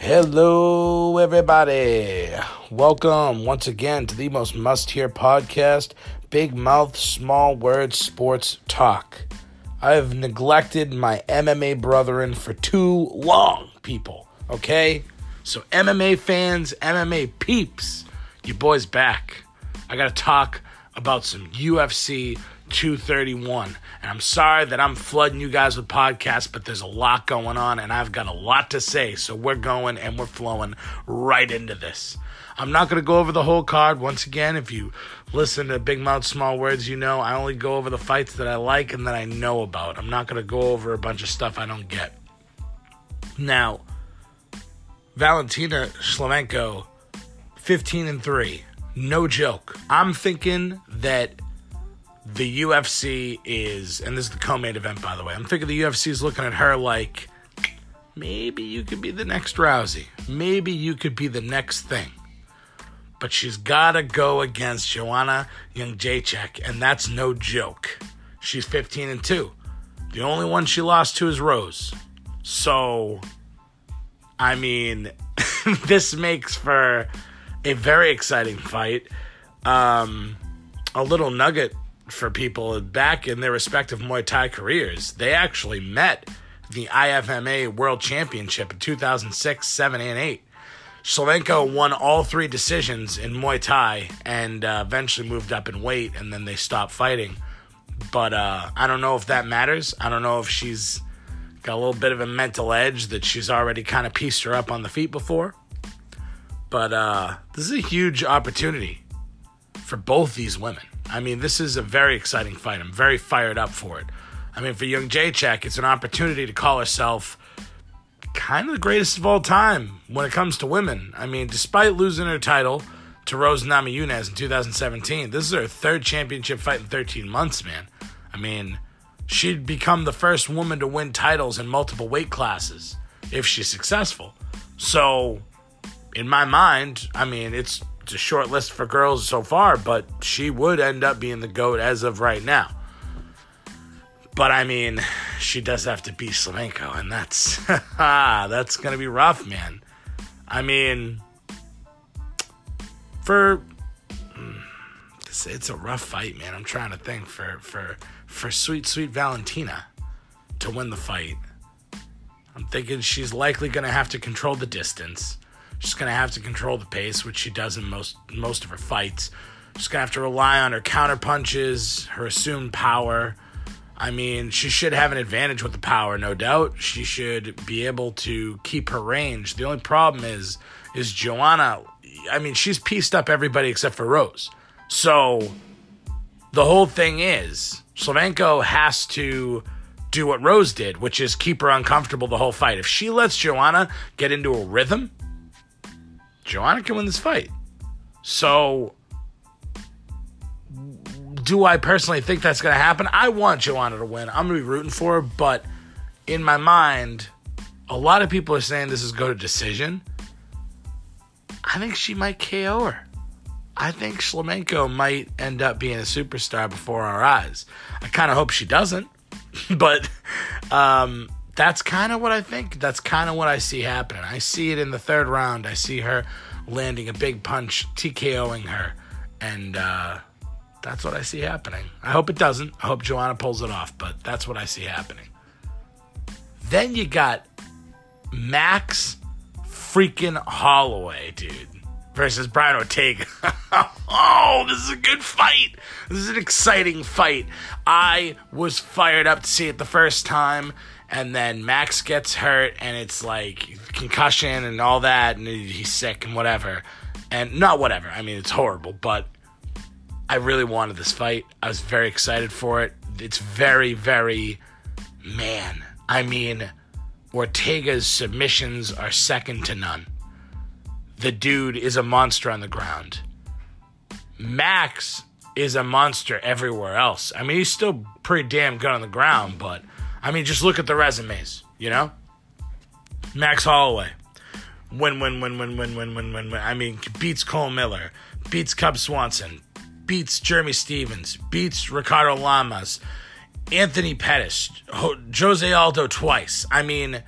Hello, everybody. Welcome once again to the most must hear podcast, Big Mouth Small Words Sports Talk. I have neglected my MMA brethren for too long, people. Okay? So, MMA fans, MMA peeps, your boy's back. I gotta talk about some UFC 231. And I'm sorry that I'm flooding you guys with podcasts, but there's a lot going on and I've got a lot to say. So we're going and we're flowing right into this. I'm not going to go over the whole card. Once again, if you listen to Big Mouth Small Words, you know I only go over the fights that I like and that I know about. I'm not going to go over a bunch of stuff I don't get. Now, Valentina Shlemenko, 15 and 3. No joke. I'm thinking that the UFC is, and this is the co-main event, by the way. I'm thinking the UFC is looking at her like, maybe you could be the next Rousey. Maybe you could be the next thing. But she's got to go against Joanna Jędrzejczyk, and that's no joke. She's 15 and 2. The only one she lost to is Rose. So, I mean, this makes for a very exciting fight. Um, a little nugget for people back in their respective Muay Thai careers. They actually met the IFMA World Championship in 2006, 7, and 8. Shlemenko won all three decisions in Muay Thai and uh, eventually moved up in weight, and then they stopped fighting. But uh, I don't know if that matters. I don't know if she's got a little bit of a mental edge that she's already kind of pieced her up on the feet before. But uh, this is a huge opportunity for both these women. I mean, this is a very exciting fight. I'm very fired up for it. I mean, for Jędrzejczyk, it's an opportunity to call herself kind of the greatest of all time when it comes to women. I mean, despite losing her title to Rose Namajunas in 2017, this is her third championship fight in 13 months, man. I mean, she'd become the first woman to win titles in multiple weight classes if she's successful. So, in my mind, I mean, it's it's a short list for girls so far, but she would end up being the GOAT as of right now. But I mean, she does have to beat Shlemenko, and that's that's gonna be rough, man. I mean, for hmm, it's, it's a rough fight, man. I'm trying to think for for for sweet sweet Valentina to win the fight. I'm thinking she's likely gonna have to control the distance. She's gonna have to control the pace, which she does in most most of her fights. She's gonna have to rely on her counter punches, her assumed power. I mean, she should have an advantage with the power, no doubt. She should be able to keep her range. The only problem is is Joanna. I mean, she's pieced up everybody except for Rose. So the whole thing is Shlemenko has to do what Rose did, which is keep her uncomfortable the whole fight. If she lets Joanna get into a rhythm, Joanna can win this fight. So, do I personally think that's going to happen? I want Joanna to win. I'm going to be rooting for her, but in my mind, a lot of people are saying this is go to decision. I think she might KO her. I think Shlemenko might end up being a superstar before our eyes. I kind of hope she doesn't, but um, that's kind of what I think. That's kind of what I see happening. I see it in the third round. I see her landing a big punch, TKOing her, and uh, that's what I see happening. I hope it doesn't. I hope Joanna pulls it off, but that's what I see happening. Then you got Max freaking Holloway, dude, versus Brian Ortega. oh, this is a good fight. This is an exciting fight. I was fired up to see it the first time and then Max gets hurt, and it's like concussion and all that, and he's sick and whatever. And not whatever, I mean, it's horrible, but I really wanted this fight. I was very excited for it. It's very, very, man, I mean, Ortega's submissions are second to none. The dude is a monster on the ground. Max is a monster everywhere else. I mean, he's still pretty damn good on the ground, but I mean, just look at the resumes, you know? Max Holloway. Win, win, win, win, win, win, win, win, win. I mean, beats Cole Miller, beats Cub Swanson, beats Jeremy Stephens, beats Ricardo Lamas, Anthony Pettis, Jose Aldo twice. I mean,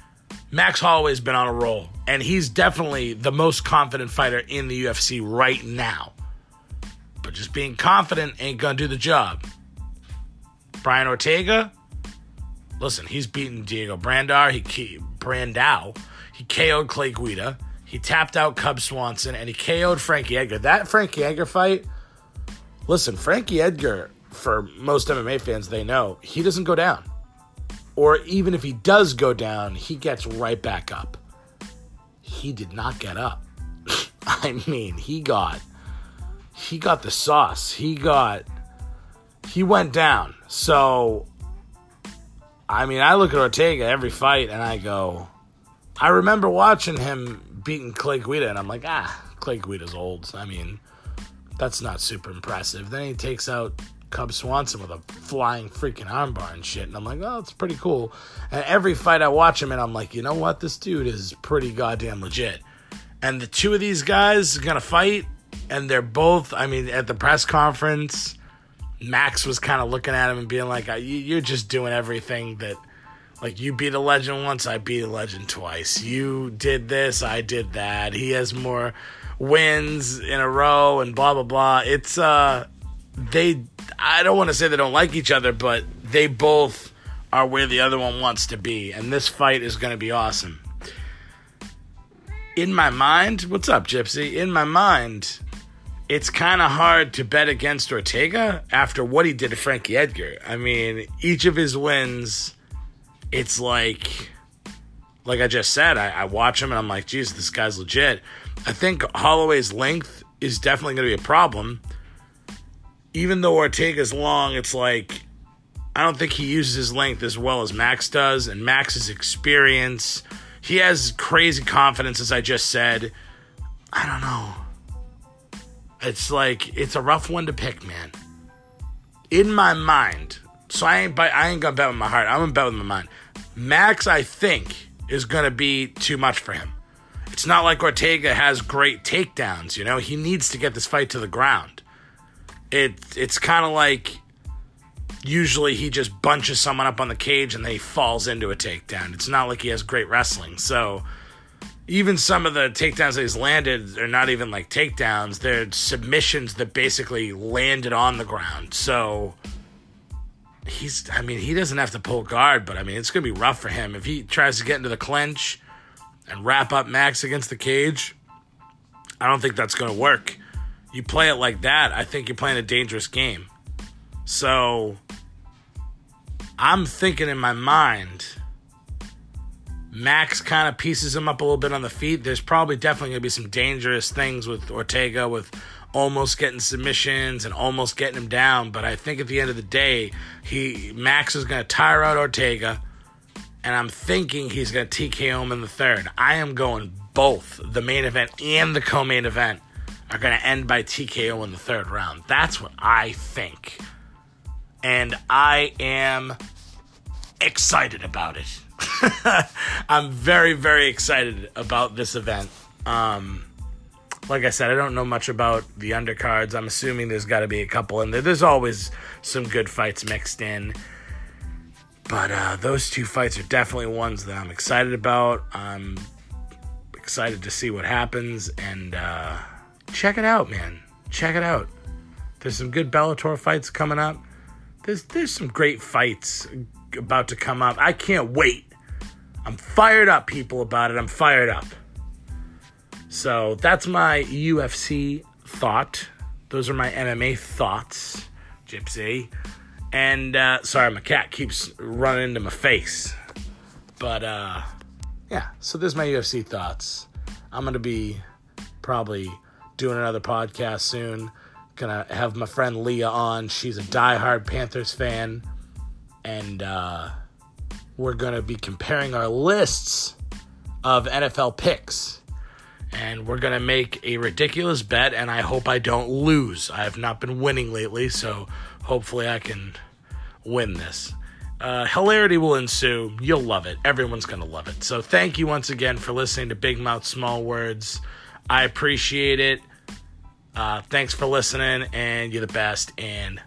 Max Holloway's been on a roll, and he's definitely the most confident fighter in the UFC right now. But just being confident ain't gonna do the job. Brian Ortega, listen, he's beaten Diego Brandar, he Brandao, he KO'd Clay Guida, he tapped out Cub Swanson, and he KO'd Frankie Edgar. That Frankie Edgar fight, listen, Frankie Edgar, for most MMA fans, they know he doesn't go down or even if he does go down, he gets right back up. He did not get up. I mean, he got he got the sauce. He got he went down. So I mean, I look at Ortega every fight and I go, I remember watching him beating Clay Guida and I'm like, ah, Clay Guida's old. I mean, that's not super impressive. Then he takes out Cub Swanson with a flying freaking armbar and shit. And I'm like, oh, it's pretty cool. And every fight I watch him and I'm like, you know what? This dude is pretty goddamn legit. And the two of these guys are gonna fight, and they're both. I mean, at the press conference, Max was kind of looking at him and being like, "You're just doing everything that." Like you beat a legend once, I beat a legend twice. You did this, I did that. He has more wins in a row and blah blah blah. It's uh they I don't want to say they don't like each other, but they both are where the other one wants to be, and this fight is going to be awesome. In my mind, what's up, Gypsy? In my mind, it's kind of hard to bet against Ortega after what he did to Frankie Edgar. I mean, each of his wins, it's like, like I just said, I, I watch him and I'm like, geez, this guy's legit. I think Holloway's length is definitely going to be a problem even though Ortega's long, it's like I don't think he uses his length as well as Max does, and Max's experience. He has crazy confidence, as I just said. I don't know. It's like it's a rough one to pick, man. In my mind, so I ain't I ain't gonna bet with my heart. I'm gonna bet with my mind. Max, I think, is gonna be too much for him. It's not like Ortega has great takedowns. You know, he needs to get this fight to the ground it it's kind of like usually he just bunches someone up on the cage and then he falls into a takedown. It's not like he has great wrestling. So even some of the takedowns that he's landed are not even like takedowns. They're submissions that basically landed on the ground. So he's I mean, he doesn't have to pull guard, but I mean it's gonna be rough for him. If he tries to get into the clinch and wrap up Max against the cage, I don't think that's gonna work you play it like that, I think you're playing a dangerous game. So I'm thinking in my mind, Max kind of pieces him up a little bit on the feet. There's probably definitely going to be some dangerous things with Ortega, with almost getting submissions and almost getting him down. But I think at the end of the day, he Max is going to tire out Ortega, and I'm thinking he's going to TKO him in the third. I am going both the main event and the co-main event are going to end by TKO in the third round. That's what I think. And I am excited about it. I'm very, very excited about this event. Um, like I said, I don't know much about the undercards. I'm assuming there's got to be a couple in there. There's always some good fights mixed in. But uh, those two fights are definitely ones that I'm excited about. I'm excited to see what happens. And uh, check it out, man. Check it out. There's some good Bellator fights coming up. There's there's some great fights about to come up. I can't wait. I'm fired up, people, about it. I'm fired up. So that's my UFC thought. Those are my MMA thoughts, Gypsy. And uh, sorry, my cat keeps running into my face. But uh, yeah, so there's my UFC thoughts. I'm gonna be probably doing another podcast soon. Gonna have my friend Leah on. She's a diehard Panthers fan. And uh, we're gonna be comparing our lists of NFL picks. And we're gonna make a ridiculous bet, and I hope I don't lose. I have not been winning lately, so hopefully I can win this. Uh, hilarity will ensue. You'll love it. Everyone's going to love it. So, thank you once again for listening to Big Mouth Small Words. I appreciate it. Uh, thanks for listening, and you're the best, and